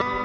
you